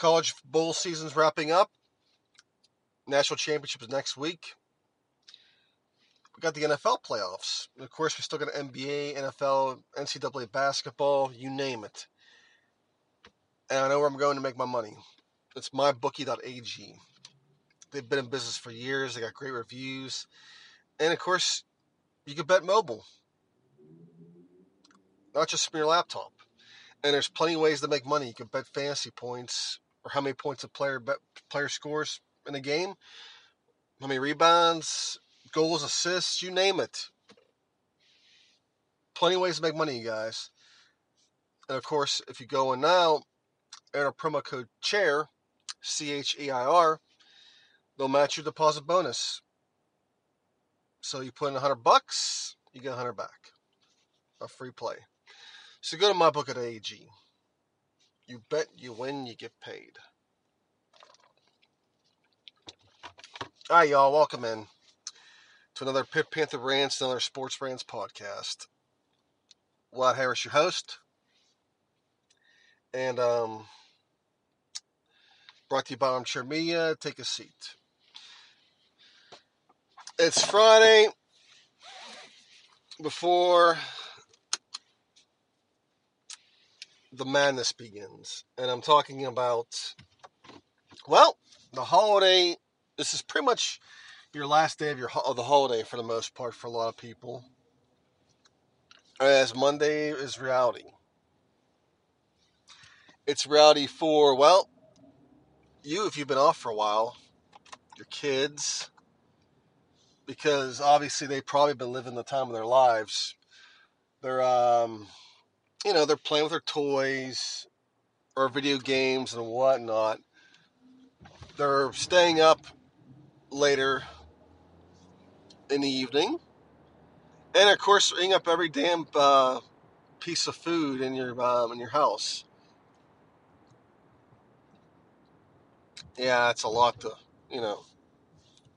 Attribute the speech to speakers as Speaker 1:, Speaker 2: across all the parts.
Speaker 1: College bowl season's wrapping up. National championship is next week. We got the NFL playoffs. And of course, we still got NBA, NFL, NCAA basketball, you name it. And I know where I'm going to make my money. It's mybookie.ag. They've been in business for years. They got great reviews. And of course, you can bet mobile, not just from your laptop. And there's plenty of ways to make money. You can bet fantasy points or how many points a player player scores in a game, how many rebounds, goals, assists, you name it. Plenty of ways to make money, you guys. And of course, if you go in now, enter promo code CHAIR, C H E I R, they'll match your deposit bonus. So you put in 100 bucks, you get 100 back. A free play. So go to mybook.ag. You bet, you win, you get paid. All right, y'all, welcome in to another Pitt Panther Rants, another Sports Rants podcast. Wyatt Harris, your host. And um, brought to you by Armchair Media. Take a seat. It's Friday before the madness begins. And I'm talking about, well, the holiday. This is pretty much your last day of your of the holiday for the most part for a lot of people. As Monday is reality. It's reality for, well, you if you've been off for a while, your kids, because obviously they've probably been living the time of their lives. They're, um, you know, they're playing with their toys or video games and whatnot. They're staying up later in the evening, and of course, eating up every damn uh, piece of food in your um, in your house. Yeah, it's a lot to you know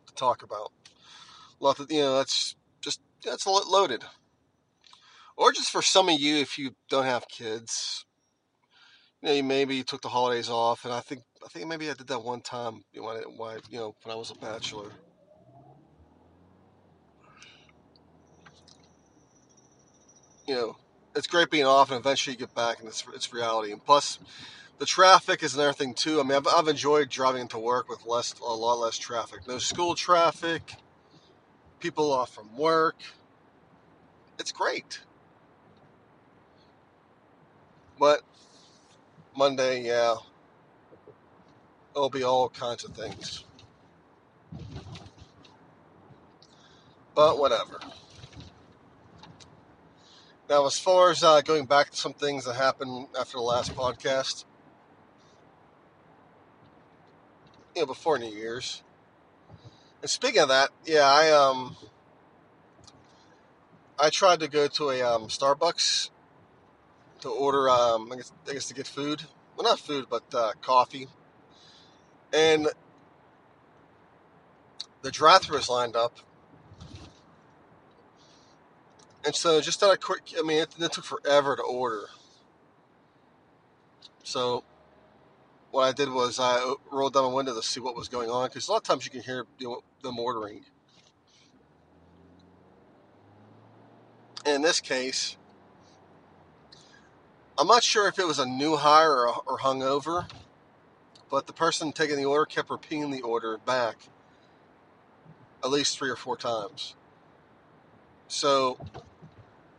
Speaker 1: to talk about. A lot to you know. That's just that's a lot loaded. Or just for some of you, if you don't have kids, you know, you maybe took the holidays off, and I think I think maybe I did that one time when I, you know when I was a bachelor. You know, it's great being off, and eventually you get back, and it's it's reality. And plus, the traffic is another thing too. I mean, I've, I've enjoyed driving to work with less a lot less traffic. No school traffic. People off from work. It's great. But Monday, yeah, it'll be all kinds of things. But whatever. Now, as far as uh, going back to some things that happened after the last podcast, you know, before New Year's. And speaking of that, yeah, I um, I tried to go to a um, Starbucks to order, um, I guess, I guess to get food. Well, not food, but uh, coffee. And the drive-through is lined up. And so just that I quick, I mean, it, it took forever to order. So what I did was I rolled down a window to see what was going on because a lot of times you can hear you know, them ordering. In this case, I'm not sure if it was a new hire or, or hungover, but the person taking the order kept repeating the order back at least three or four times. So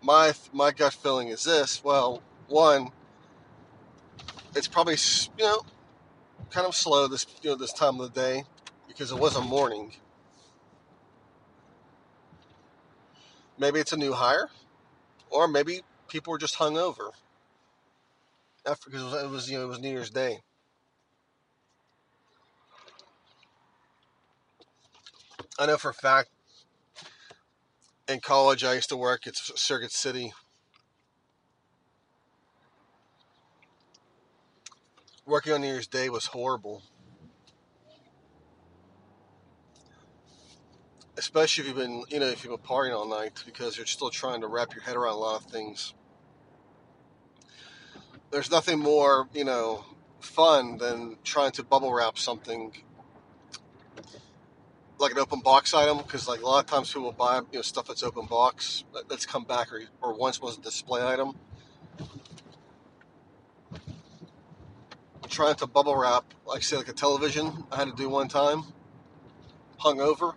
Speaker 1: my my gut feeling is this: well, one, it's probably you know kind of slow this you know this time of the day because it was a morning. Maybe it's a new hire, or maybe people were just hungover. Because it was, it was you know it was New Year's Day. I know for a fact in college I used to work at Circuit City. Working on New Year's Day was horrible. Especially if you've been, you know, if you've been partying all night because you're still trying to wrap your head around a lot of things. There's nothing more, you know, fun than trying to bubble wrap something like an open box item because like a lot of times people buy you know stuff that's open box that's come back or, or once was a display item. Trying to bubble wrap like say like a television i had to do one time. Hung over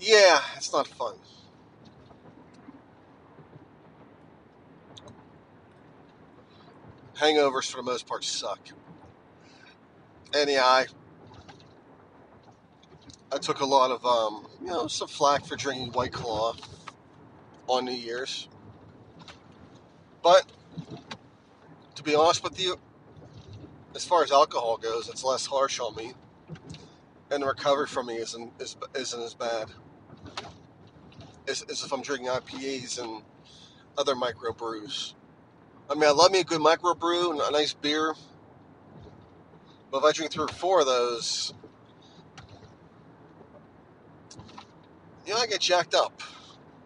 Speaker 1: yeah it's not fun hangovers for the most part suck and i I took a lot of, um, you know, some flack for drinking White Claw on New Year's. But to be honest with you, as far as alcohol goes, it's less harsh on me, and the recovery from me isn't is, isn't as bad as, as if I'm drinking IPAs and other microbrews. I mean, I love me a good microbrew and a nice beer, but if I drink three or four of those, you know, I get jacked up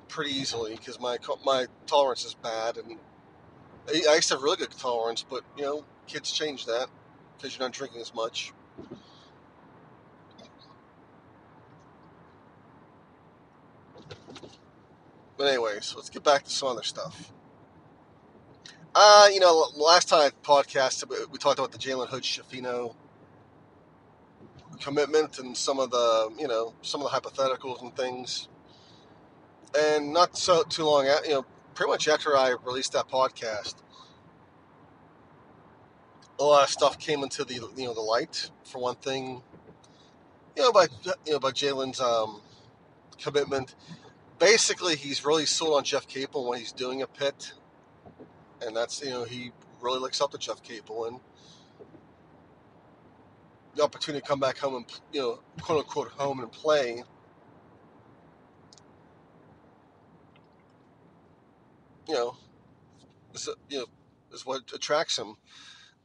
Speaker 1: pretty easily because my my tolerance is bad, and I used to have really good tolerance, but you know, kids change that because you're not drinking as much. But anyways, let's get back to some other stuff. Uh, you know, last time I podcasted, we talked about the Jalen Hood Schifino commitment and some of the you know some of the hypotheticals and things. And not so too long, you know, pretty much after I released that podcast, a lot of stuff came into the you know the light. For one thing, you know by you know by Jalen's um, commitment. Basically, he's really sold on Jeff Capel when he's doing a Pitt, and that's you know he really looks up to Jeff Capel and the opportunity to come back home and you know quote unquote home and play. You know, is you know is what attracts him,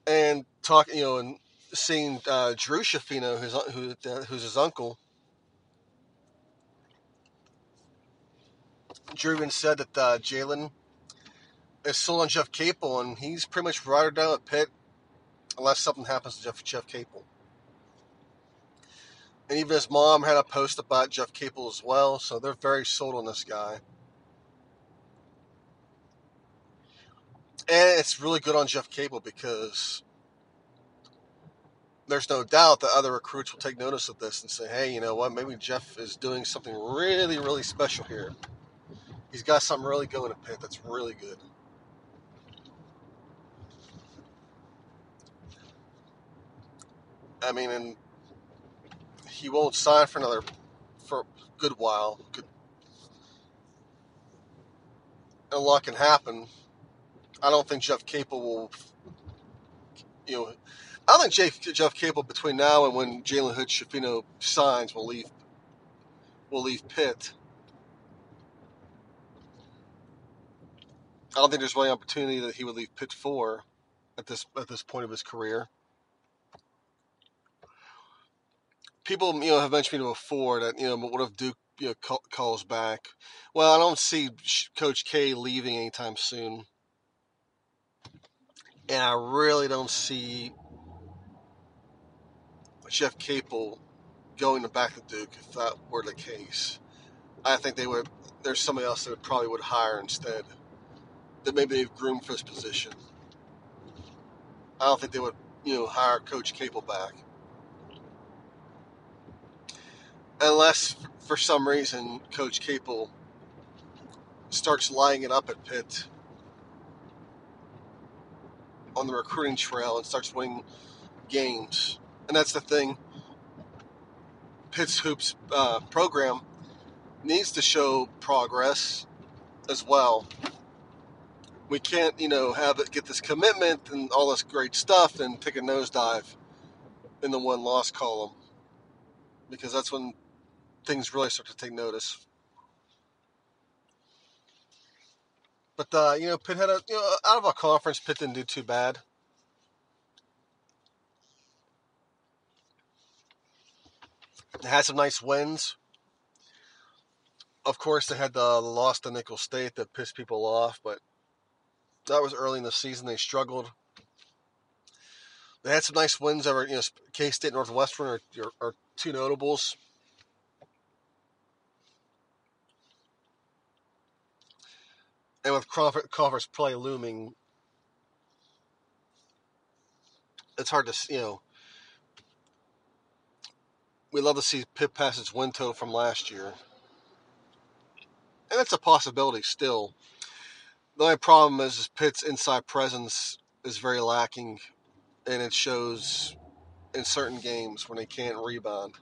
Speaker 1: and talk you know and seeing uh, Drew Schifino, who's who, who's his uncle. Drew even said that uh, Jalen is sold on Jeff Capel, and he's pretty much right or down at Pitt unless something happens to Jeff, Jeff Capel. And even his mom had a post about Jeff Capel as well, so they're very sold on this guy. And it's really good on Jeff Capel because there's no doubt that other recruits will take notice of this and say, hey, you know what, maybe Jeff is doing something really, really special here. He's got something really going to Pitt that's really good. I mean, and he won't sign for another for a good while. Good, a lot can happen. I don't think Jeff Capel will, you know, I don't think Jeff, Jeff Capel between now and when Jalen Hood Schifino signs will leave will leave Pitt. I don't think there's really opportunity that he would leave Pitt for at this at this point of his career. People you know have mentioned me before that you know what if Duke you know calls back? Well, I don't see Coach K leaving anytime soon, and I really don't see Jeff Capel going back to Duke if that were the case. I think they would. There's somebody else that probably would hire instead. That maybe they've groomed for this position. I don't think they would, you know, hire Coach Capel back unless for some reason Coach Capel starts lining it up at Pitt on the recruiting trail and starts winning games. And that's the thing. Pitt's hoops uh, program needs to show progress as well. we can't, you know, have it get this commitment and all this great stuff and take a nosedive in the one loss column because that's when things really start to take notice. But uh, you know, Pitt had a you know out of a conference, Pitt didn't do too bad. They had some nice wins. Of course, they had the loss to Nicholls State that pissed people off, but that was early in the season. They struggled. They had some nice wins over, you know, K State, Northwestern are, are, are two notables. And with Crawford, Crawford's play looming, it's hard to, see, you know, we love to see its win total from last year. And it's a possibility still. The only problem is, is Pitt's inside presence is very lacking, and it shows in certain games when they can't rebound.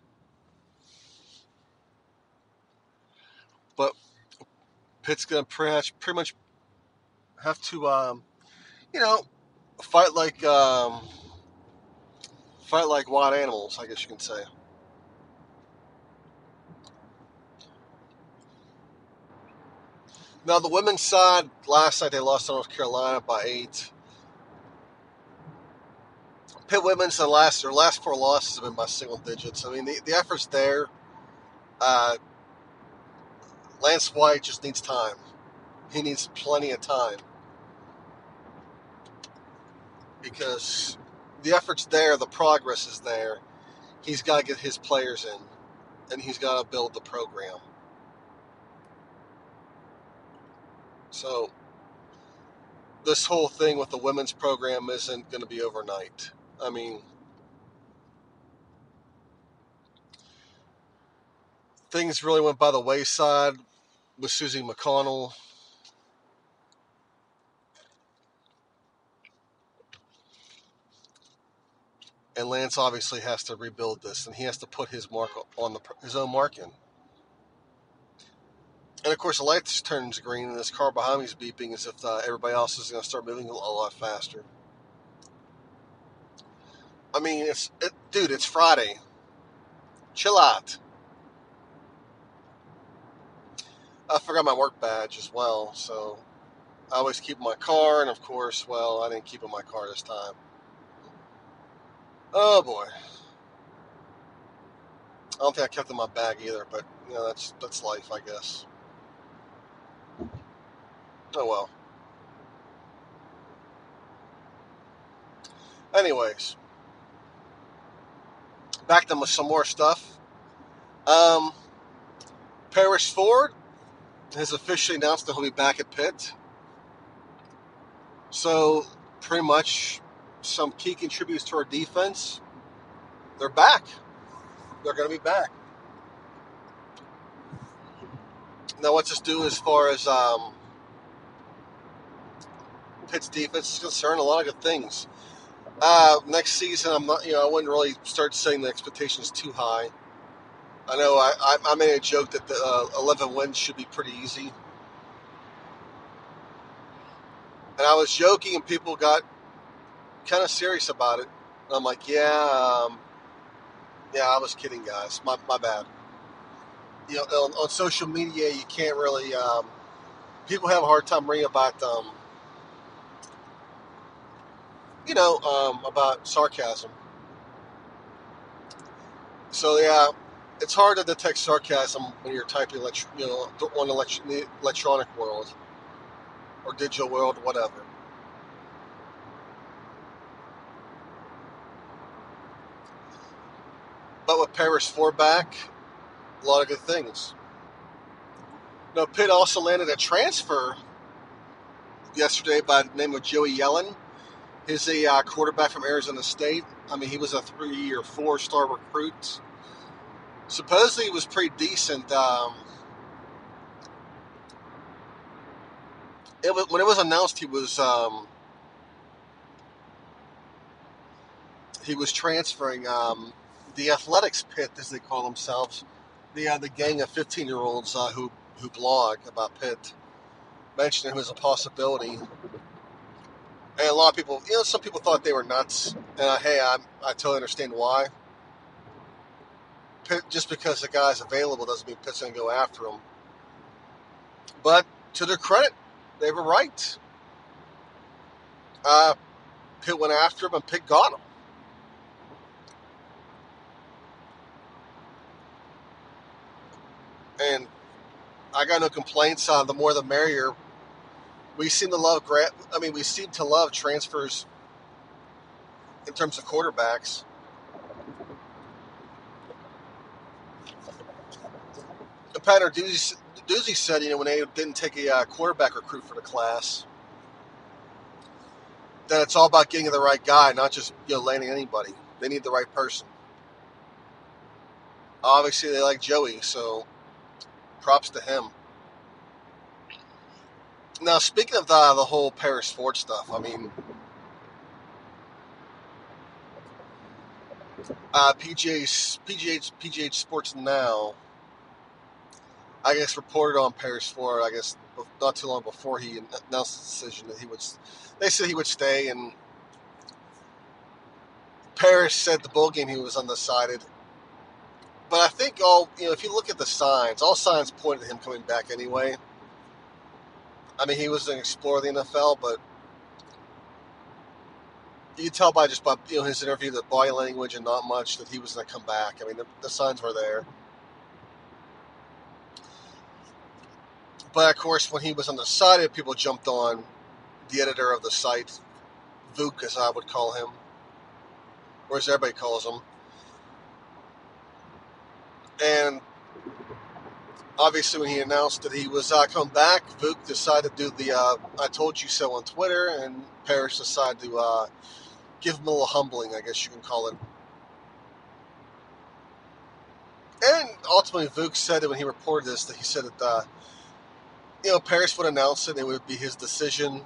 Speaker 1: But Pitt's much, pretty much have to, um, you know, fight like um, fight like wild animals, I guess you can say. Now, the women's side, last night they lost to North Carolina by eight. Pitt women's the last their last four losses have been by single digits. I mean, the, the effort's there. Uh, Lance White just needs time. He needs plenty of time because the effort's there, the progress is there. He's got to get his players in, and he's got to build the program. So this whole thing with the women's program isn't going to be overnight. I mean, things really went by the wayside with Suzie McConnell. And Lance obviously has to rebuild this, and he has to put his mark on the his own mark in. And of course, the light turns green, and this car behind me is beeping as if uh, everybody else is going to start moving a lot faster. I mean, it's it, dude, it's Friday. Chill out. I forgot my work badge as well, so I always keep my car, and of course, well, I didn't keep in my car this time. Oh boy. I don't think I kept in my bag either, but you know that's that's life, I guess. Oh well. Anyways, back to some more stuff. Um, Paris Ford has officially announced that he'll be back at Pitt. So, pretty much, some key contributors to our defense, they're back. They're going to be back. Now, what's this do as far as um, Pitt's defense is concerned, a lot of good things. Uh, next season, I'm not, you know, I wouldn't really start setting the expectations too high. I know I, I, I made a joke that the uh, 11 wins should be pretty easy. And I was joking, and people got kind of serious about it. And I'm like, yeah, um, yeah, I was kidding, guys. My, my bad. You know, on, on social media, you can't really. Um, people have a hard time reading about um, you know, um, about sarcasm. So yeah, it's hard to detect sarcasm when you're typing, you know, on the electronic world or digital world, whatever. But with Paris Ford back, a lot of good things. Now, Pitt also landed a transfer yesterday by the name of Joey Yellen He's a uh, quarterback from Arizona State. I mean, he was a three or four star recruit. Supposedly, was pretty decent. Um, it was, when it was announced he was um, he was transferring. Um, the athletics pit, as they call themselves, the uh, the gang of fifteen year olds uh, who who blog about Pitt, mentioned him as a possibility And a lot of people, you know, some people thought they were nuts. And uh, hey, I'm, I totally understand why. Pitt, just because the guy's available doesn't mean Pitt's going to go after him. But to their credit, they were right. Uh, Pitt went after him, and Pitt got him. And I got no complaints on the more the merrier. We seem to love grant. I mean, we seem to love transfers in terms of quarterbacks. Narduzzi, Narduzzi said, you know, when they didn't take a uh, quarterback recruit for the class, that it's all about getting the right guy, not just you know landing anybody. They need the right person. Obviously, they like Joey, so props to him. Now, speaking of the, the whole Paris Ford stuff, I mean, uh, PGA, PGH, PGH Sports Now, I guess, reported on Paris Ford, I guess, not too long before he announced the decision that he would, they said he would stay, and Paris said the bowl game he was undecided. But I think all you know, if you look at the signs, all signs pointed to him coming back anyway. I mean, he was an explorer of the NFL, but you can tell by just by you know his interview, the body language, and not much that he was going to come back. I mean, the, the signs were there. But of course, when he was on the undecided, people jumped on the editor of the site, Vuk, as I would call him, or as everybody calls him. And obviously, when he announced that he was uh, coming back, Vuk decided to do the uh, "I told you so" on Twitter, and Paris decided to uh, give him a little humbling, I guess you can call it. And ultimately, Vuk said that when he reported this, that he said that uh, you know Paris would announce it, it would be his decision.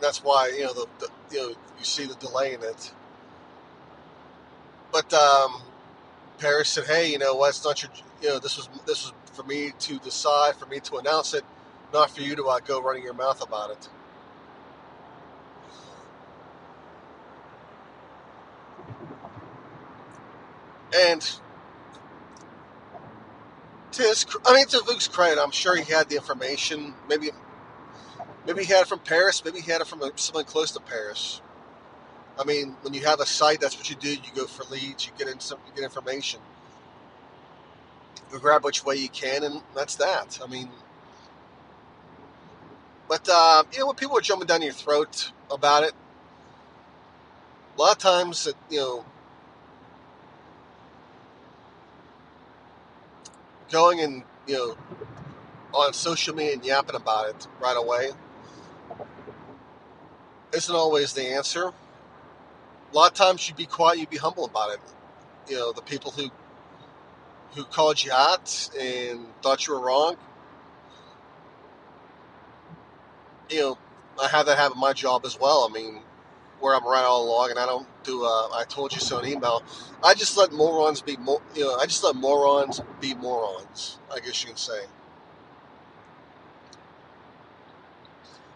Speaker 1: That's why you know the, the you know you see the delay in it. But um, Paris said, "Hey, you know what? It's not your. You know, this was this was for me to decide, for me to announce it, not for you to uh, go running your mouth about it." And to his, I mean, to Vuk's credit, I'm sure he had the information. Maybe, maybe he had it from Paris. Maybe he had it from someone close to Paris. I mean, when you have a site, that's what you do. You go for leads. You get in some, you get information. You grab which way you can, and that's that. I mean, but uh, you know, when people are jumping down your throat about it, a lot of times, it, you know, going and you know on social media and yapping about it right away isn't always the answer. A lot of times you'd be quiet, you'd be humble about it. You know, the people who who called you out and thought you were wrong. You know, I have that happen in my job as well. I mean, where I'm right all along, and I don't do. A, I told you so an email. I just let morons be. You know, I just let morons be morons. I guess you can say.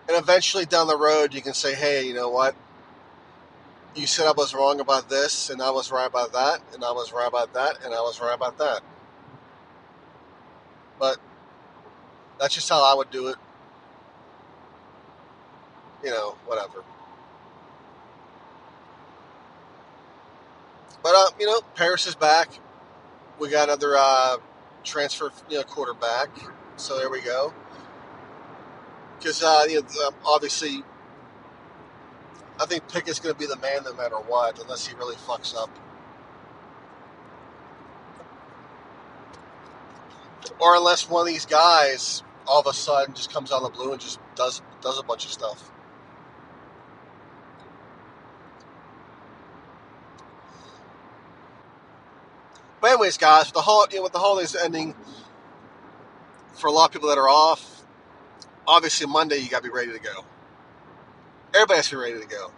Speaker 1: And eventually down the road, you can say, "Hey, you know what? You said I was wrong about this, and I was right about that, and I was right about that, and I was right about that." But that's just how I would do it. You know, whatever. But uh, you know, Paris is back. We got another uh, transfer, you know, quarterback. So there we go. Because uh, you know, um, obviously, I think Pickett's going to be the man no matter what, unless he really fucks up. Or unless one of these guys all of a sudden just comes out of the blue and just does does a bunch of stuff. But anyways, guys, with the hol- you know, with the holidays ending, for a lot of people that are off, obviously Monday you got to be ready to go. Everybody has to be ready to go.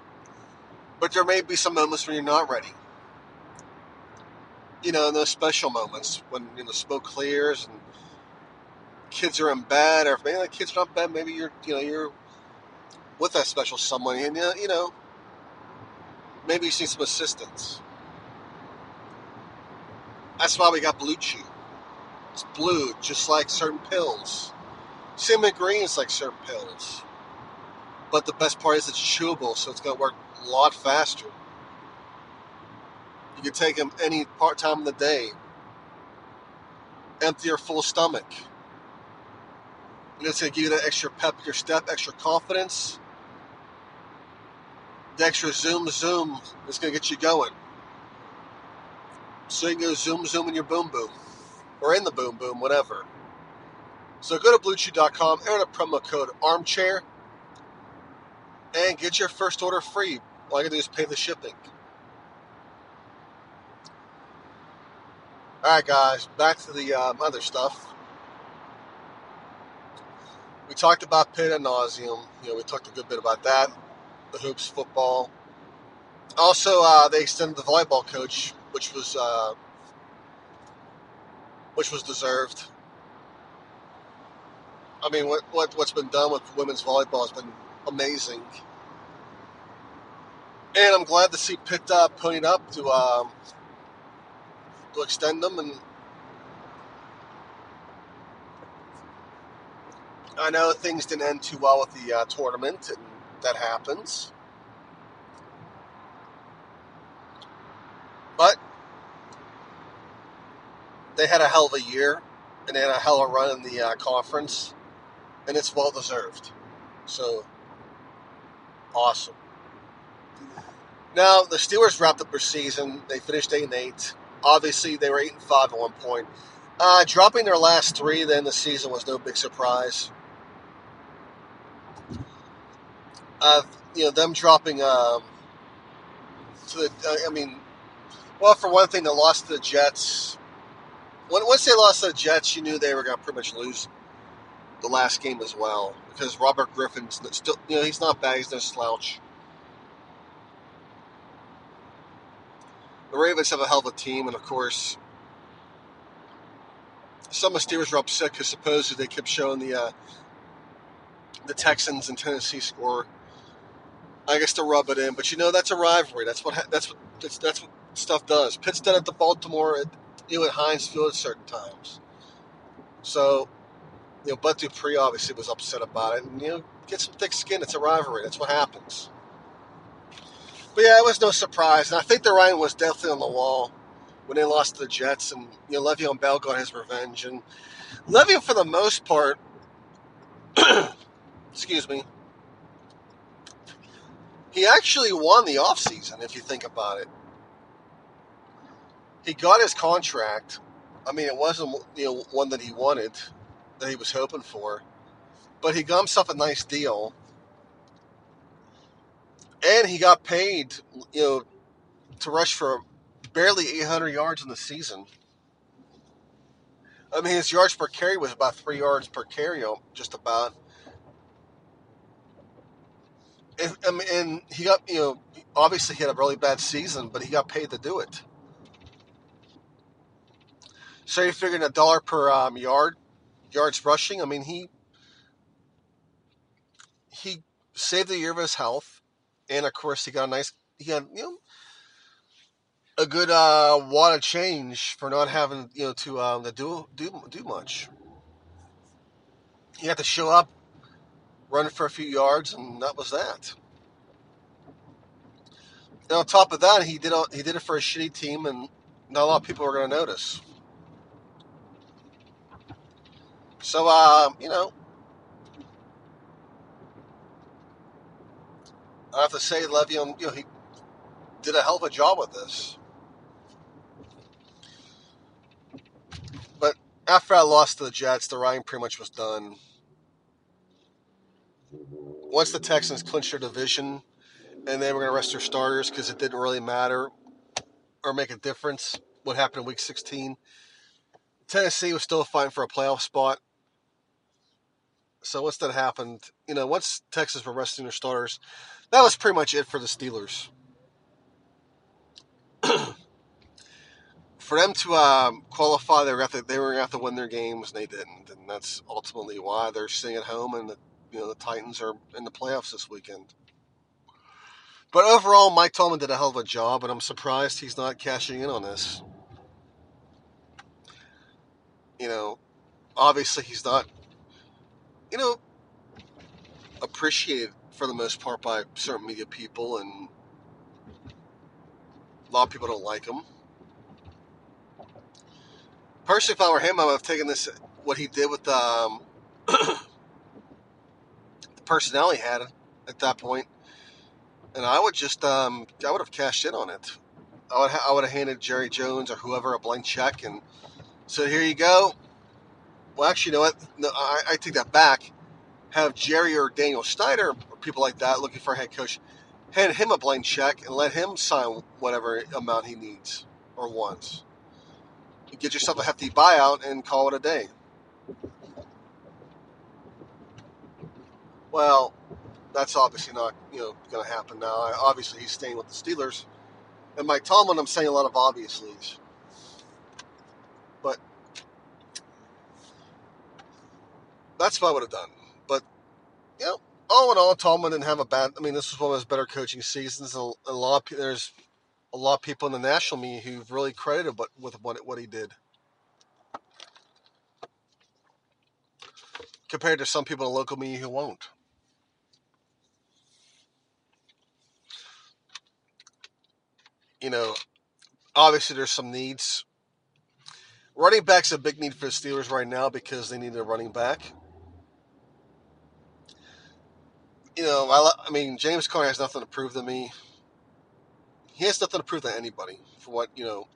Speaker 1: But there may be some moments when you're not ready. You know, in those special moments when you know the smoke clears and kids are in bed, or if maybe the kids are not in bed. Maybe you're, you know, you're with that special someone, and you know, maybe you need some assistance. That's why we got Blue Chew. It's blue, just like certain pills. Cinnamon green is like certain pills. But the best part is it's chewable, so it's going to work a lot faster. You can take them any part time of the day. Empty or full stomach. And It's going to give you that extra pep in your step, extra confidence. The extra zoom, zoom is going to get you going. So you can go zoom, zoom in your boom, boom. Or in the boom, boom, whatever. So go to BlueChew.com, enter the promo code armchair, and get your first order free. All you gotta do is pay the shipping. All right, guys, back to the um, other stuff. We talked about Pitt ad nauseum. You know, we talked a good bit about that, the hoops, football. Also, uh, they extended the volleyball coach, which was uh, which was deserved. I mean, what, what what's been done with women's volleyball has been amazing, and I'm glad to see Pitt uh, putting up to um, to extend them. And I know things didn't end too well with the uh, tournament, and that happens. But they had a hell of a year, and they had a hell of a run in the uh, conference, and it's well deserved. So, awesome. Now the Steelers wrapped up their season. They finished eight and eight. Obviously, they were eight and five at one point. Uh, dropping their last three then the season was no big surprise. Uh, you know them dropping um, to the. Uh, I mean, well, for one thing, they lost to the Jets. Once they lost to the Jets, you knew they were going to pretty much lose the last game as well because Robert Griffin's still, you know, he's not bad. He's no slouch. The Ravens have a hell of a team, and of course, some of the Steelers were upset because supposedly they kept showing the uh, the Texans and Tennessee score. I guess to rub it in, but you know that's a rivalry. That's what that's what that's, that's what stuff does. Pitt's done it to Baltimore, you know, at Heinz Field at certain times. So, you know, Bud Dupree obviously was upset about it, and you know, get some thick skin. It's a rivalry. That's what happens. But yeah, it was no surprise, and I think the writing was definitely on the wall when they lost to the Jets, and you know, Le'Veon Bell got his revenge, and Le'Veon, for the most part, excuse me, he actually won the offseason, if you think about it. He got his contract. I mean, it wasn't you know one that he wanted, that he was hoping for, but he got himself a nice deal, and he got paid, you know, to rush for barely 800 yards in the season. I mean, his yards per carry was about three yards per carry, um, just about and, and he got you know obviously he had a really bad season, but he got paid to do it. So you're figuring a dollar per um, yard, yards rushing. I mean he he saved the year of his health, and of course he got a nice he got you know a good uh, wad of change for not having you know to um, to do do do much. He had to show up run for a few yards, and that was that. And on top of that, he did he did it for a shitty team, and not a lot of people were going to notice. So, uh, you know, I have to say, Le'Veon, you know, he did a hell of a job with this. But after I lost to the Jets, the writing pretty much was done once the Texans clinched their division and they were going to rest their starters because it didn't really matter or make a difference what happened in week 16, Tennessee was still fighting for a playoff spot. So once that happened, you know, once Texans were resting their starters, that was pretty much it for the Steelers. for them to um, qualify, they were, to, they were going to have to win their games, and they didn't. And that's ultimately why they're sitting at home and you know the Titans are in the playoffs this weekend. But overall, Mike Tomlin did a hell of a job, and I'm surprised he's not cashing in on this. You know, obviously he's not, you know, appreciated for the most part by certain media people, and a lot of people don't like him. Personally, if I were him, I would have taken this what he did with um, the personnel he had at that point, and I would just um, I would have cashed in on it. I would ha- I would have handed Jerry Jones or whoever a blank check, and so here you go. Well, actually, you know what? No, I, I take that back. Have Jerry or Daniel Snyder or people like that looking for a head coach, hand him a blank check and let him sign whatever amount he needs or wants. Get yourself a hefty buyout and call it a day. Well, that's obviously not you know going to happen now. Obviously, he's staying with the Steelers, and Mike Tomlin. I'm saying a lot of obviously's, that's what I would have done. But you know, all in all, Tomlin didn't have a bad. I mean, this was one of his better coaching seasons. A, a lot of there's a lot of people in the national media who've really credited what with what what he did. Compared to some people in the local media who won't. You know, obviously there's some needs. Running back's a big need for the Steelers right now because they need a running back. You know, I, I mean, James Conner has nothing to prove to me he has nothing to prove to anybody for what you know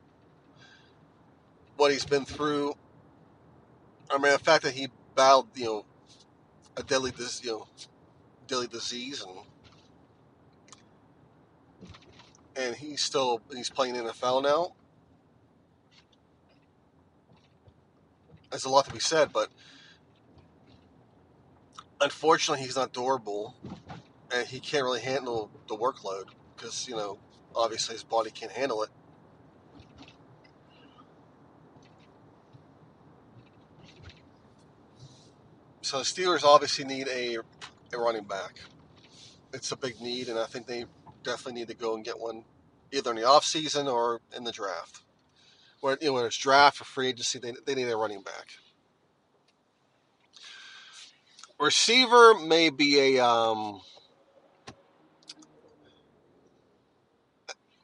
Speaker 1: what he's been through. I mean, the fact that he battled you know a deadly disease, you know deadly disease and and he's still he's playing NFL now. There's a lot to be said, but unfortunately, he's not durable, and he can't really handle the workload because you know obviously his body can't handle it. So the Steelers obviously need a, a running back. It's a big need, and I think they definitely need to go and get one either in the offseason or in the draft. When, you know, when it's draft or free agency, they, they need a running back. Receiver may be a um,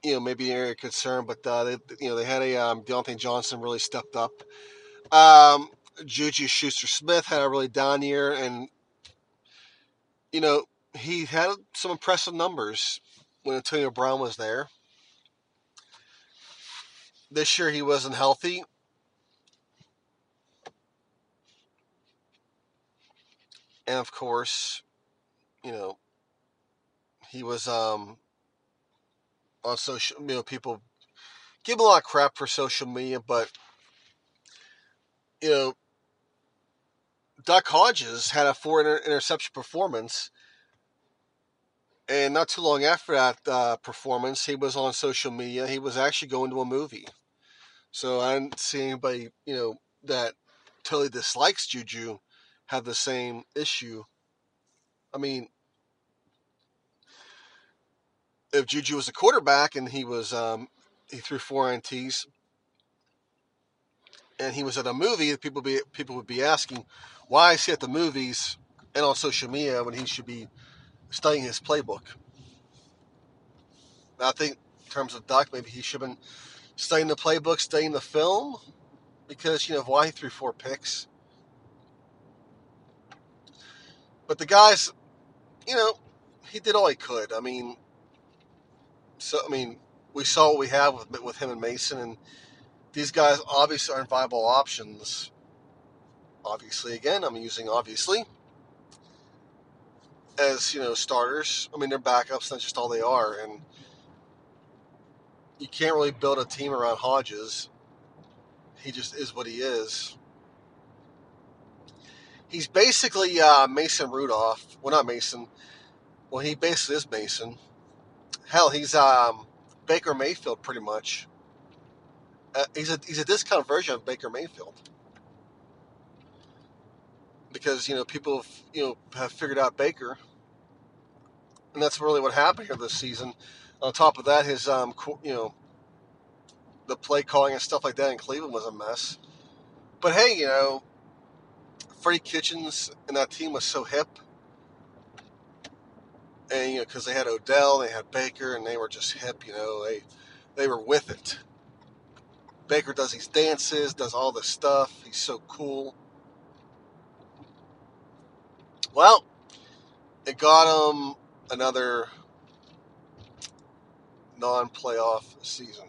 Speaker 1: you know maybe an area of concern, but uh, they you know they had a um, Diontae Johnson really stepped up. Um, Juju Schuster Smith had a really down year, and you know he had some impressive numbers when Antonio Brown was there. This year he wasn't healthy. And of course, you know, he was um, on social, you know, people give a lot of crap for social media, but you know, Duck Hodges had a four inter- interception performance, and not too long after that uh, performance, he was on social media. He was actually going to a movie. So I didn't see anybody, you know, that totally dislikes Juju have the same issue. I mean, if Juju was a quarterback and he was um, he threw four ints and he was at a movie, people be people would be asking, why is he at the movies and on social media when he should be studying his playbook? I think in terms of Duck, maybe he should have been studying the playbook, studying the film, because you know why he threw four picks. But the guys, you know, he did all he could. I mean, so I mean, we saw what we have with with him and Mason, and these guys obviously aren't viable options. Obviously, again, I'm using obviously as you know starters. I mean, they're backups. That's just all they are, and you can't really build a team around Hodges. He just is what he is. He's basically uh, Mason Rudolph. Well, not Mason. Well, he basically is Mason Hell, he's um, Baker Mayfield pretty much. Uh, he's a he's a discount version of Baker Mayfield. because you know people have, you know have figured out Baker, and that's really what happened here this season. On top of that, his um you know the play calling and stuff like that in Cleveland was a mess. But hey, you know, Freddie Kitchens and that team was so hip, and you know because they had Odell, they had Baker, and they were just hip. You know, they they were with it. Baker does these dances, does all this stuff. He's so cool. Well, it got him another non-playoff season.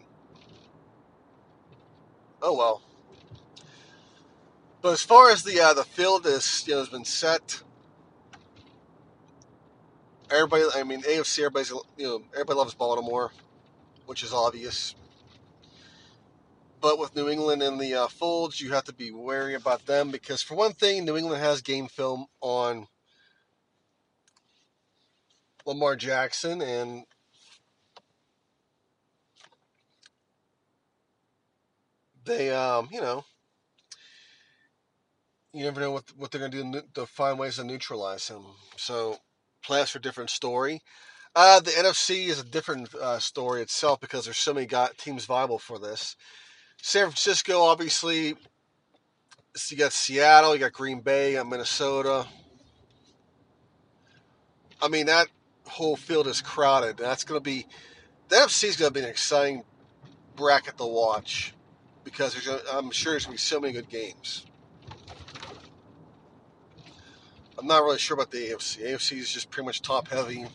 Speaker 1: Oh well. But as far as the uh, the field is, you know, has been set. Everybody, I mean, AFC, everybody's, you know, everybody loves Baltimore, which is obvious. But with New England in the uh, folds, you have to be wary about them because, for one thing, New England has game film on Lamar Jackson, and they, um, you know, you never know what what they're going to do to find ways to neutralize him. So, are a different story. Uh, the NFC is a different uh, story itself because there's so many got teams viable for this. San Francisco, obviously, you got Seattle, you got Green Bay, you got Minnesota. I mean, that whole field is crowded. That's going to be the NFC is going to be an exciting bracket to watch because there's, I'm sure there's going to be so many good games. I'm not really sure about the AFC. AFC is just pretty much top heavy.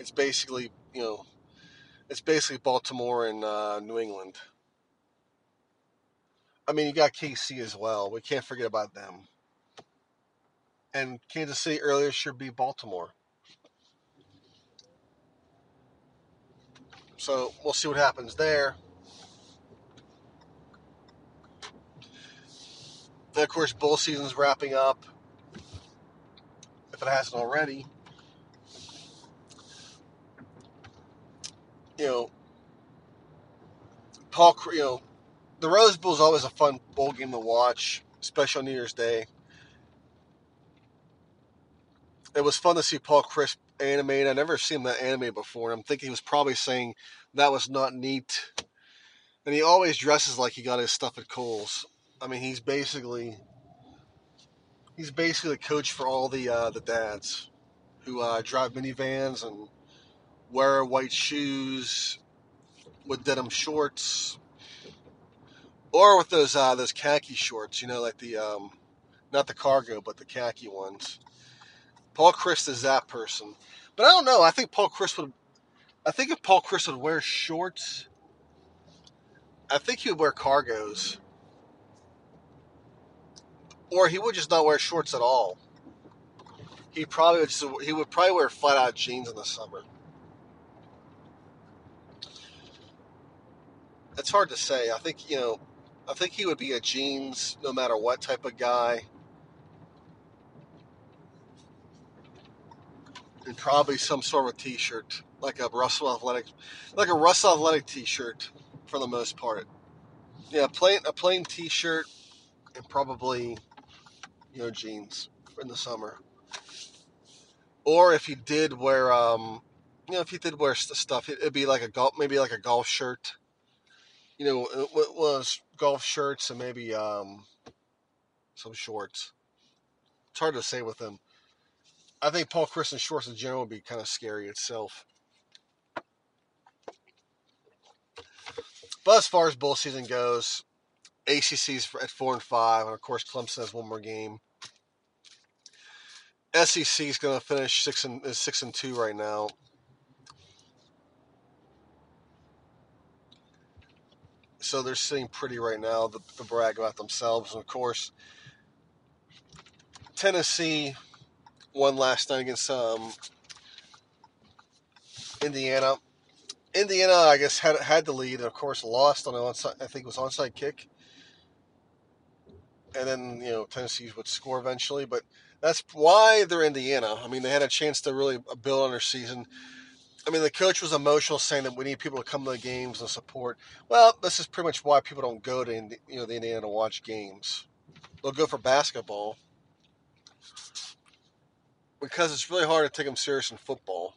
Speaker 1: It's basically, you know, it's basically Baltimore and uh, New England. I mean, you got KC as well. We can't forget about them. And Kansas City earlier should be Baltimore. So we'll see what happens there. And of course, bowl season's wrapping up. If it hasn't already. You know, Paul, you know, the Rose Bowl is always a fun bowl game to watch, especially on New Year's Day. It was fun to see Paul Chryst animate. I never seen that animated before. I'm thinking he was probably saying that was not neat. And he always dresses like he got his stuff at Kohl's. I mean, he's basically he's basically the coach for all the uh, the dads who uh, drive minivans and wear white shoes with denim shorts or with those uh, those khaki shorts. You know, like the um, not the cargo, but the khaki ones. Paul Chryst is that person. But I don't know. I think Paul Chryst would. I think if Paul Chryst would wear shorts, I think he would wear cargos, or he would just not wear shorts at all. He probably would. Just, he would probably wear flat out jeans in the summer. It's hard to say. I think you know. I think he would be a jeans no matter what type of guy. and probably some sort of a T-shirt, like a Russell Athletic, like a Russell Athletic T-shirt, for the most part. Yeah, plain a plain T-shirt, and probably, you know, jeans in the summer. Or if he did wear, um, you know, if he did wear stuff, it'd be like a golf, maybe like a golf shirt. You know, it was golf shirts and maybe um, some shorts. It's hard to say with him. I think Paul Chryst and shorts in general would be kind of scary itself. But as far as bowl season goes, ACC's at four and five, and of course Clemson has one more game. SEC is going to finish six and six and two right now. So they're sitting pretty right now to brag about themselves, and of course Tennessee won last night against um, Indiana. Indiana, I guess, had had the lead, and of course, lost on an onside. I think it was onside kick, and then you know Tennessee would score eventually. But that's why they're Indiana. I mean, they had a chance to really uh, build on their season. I mean, the coach was emotional, saying that we need people to come to the games and support. Well, this is pretty much why people don't go to you know the Indiana to watch games. They'll go for basketball because it's really hard to take them serious in football.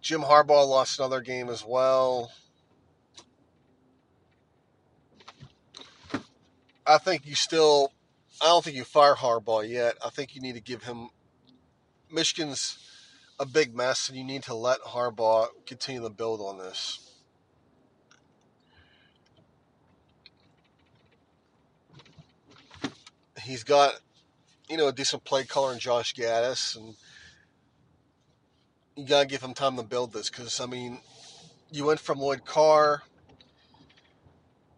Speaker 1: Jim Harbaugh lost another game as well. I think you still, I don't think you fire Harbaugh yet. I think you need to give him, Michigan's a big mess, and you need to let Harbaugh continue to build on this. He's got, you know, a decent play caller in Josh Gattis, and you gotta give him time to build this because I mean, you went from Lloyd Carr,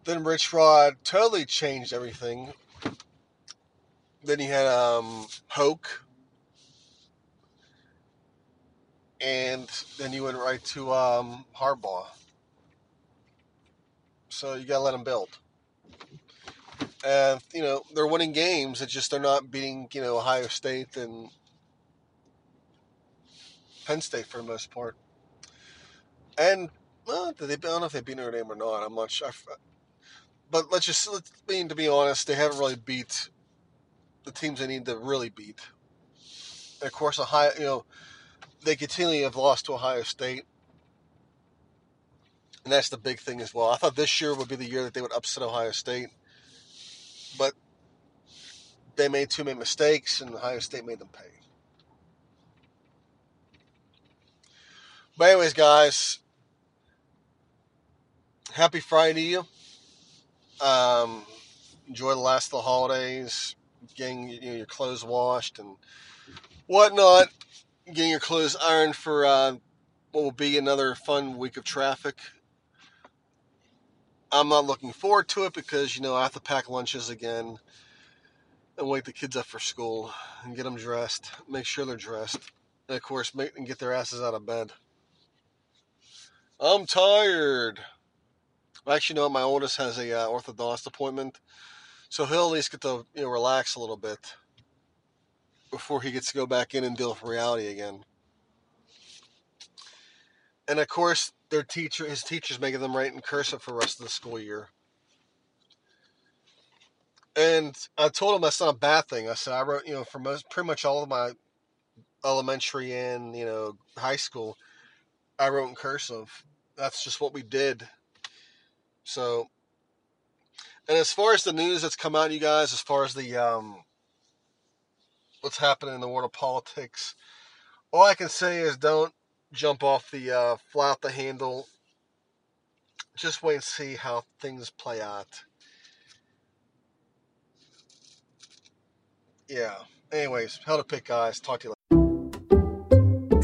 Speaker 1: then Rich Rod totally changed everything. Then he had um, Hoke, and then you went right to um, Harbaugh. So you gotta let him build. And you know they're winning games. It's just they're not beating you know Ohio State and Penn State for the most part. And well, did they, I don't know if they beat Notre Dame or not. I'm not sure. But let's just let's mean to be honest, they haven't really beat the teams they need to really beat. And of course, Ohio, you know, they continually have lost to Ohio State, and that's the big thing as well. I thought this year would be the year that they would upset Ohio State, but they made too many mistakes, and Ohio State made them pay. But anyways, guys, happy Friday to you. Um, enjoy the last of the holidays, getting you know, your clothes washed and whatnot, getting your clothes ironed for uh, what will be another fun week of traffic. I'm not looking forward to it because you know I have to pack lunches again and wake the kids up for school and get them dressed, make sure they're dressed, and of course make and get their asses out of bed. I'm tired. Actually, no, my oldest has a uh, orthodontist appointment, so he'll at least get to you know relax a little bit before he gets to go back in and deal with reality again. And of course, their teacher, his teacher's making them write in cursive for the rest of the school year. And I told him that's not a bad thing. I said I wrote, you know, for most, pretty much all of my elementary and you know high school, I wrote in cursive. That's just what we did. So, and as far as the news that's come out, you guys, as far as the um, what's happening in the world of politics, all I can say is don't jump off the uh, fly out the handle. Just wait and see how things play out. Yeah. Anyways, Hail to Pitt, guys. Talk to you later.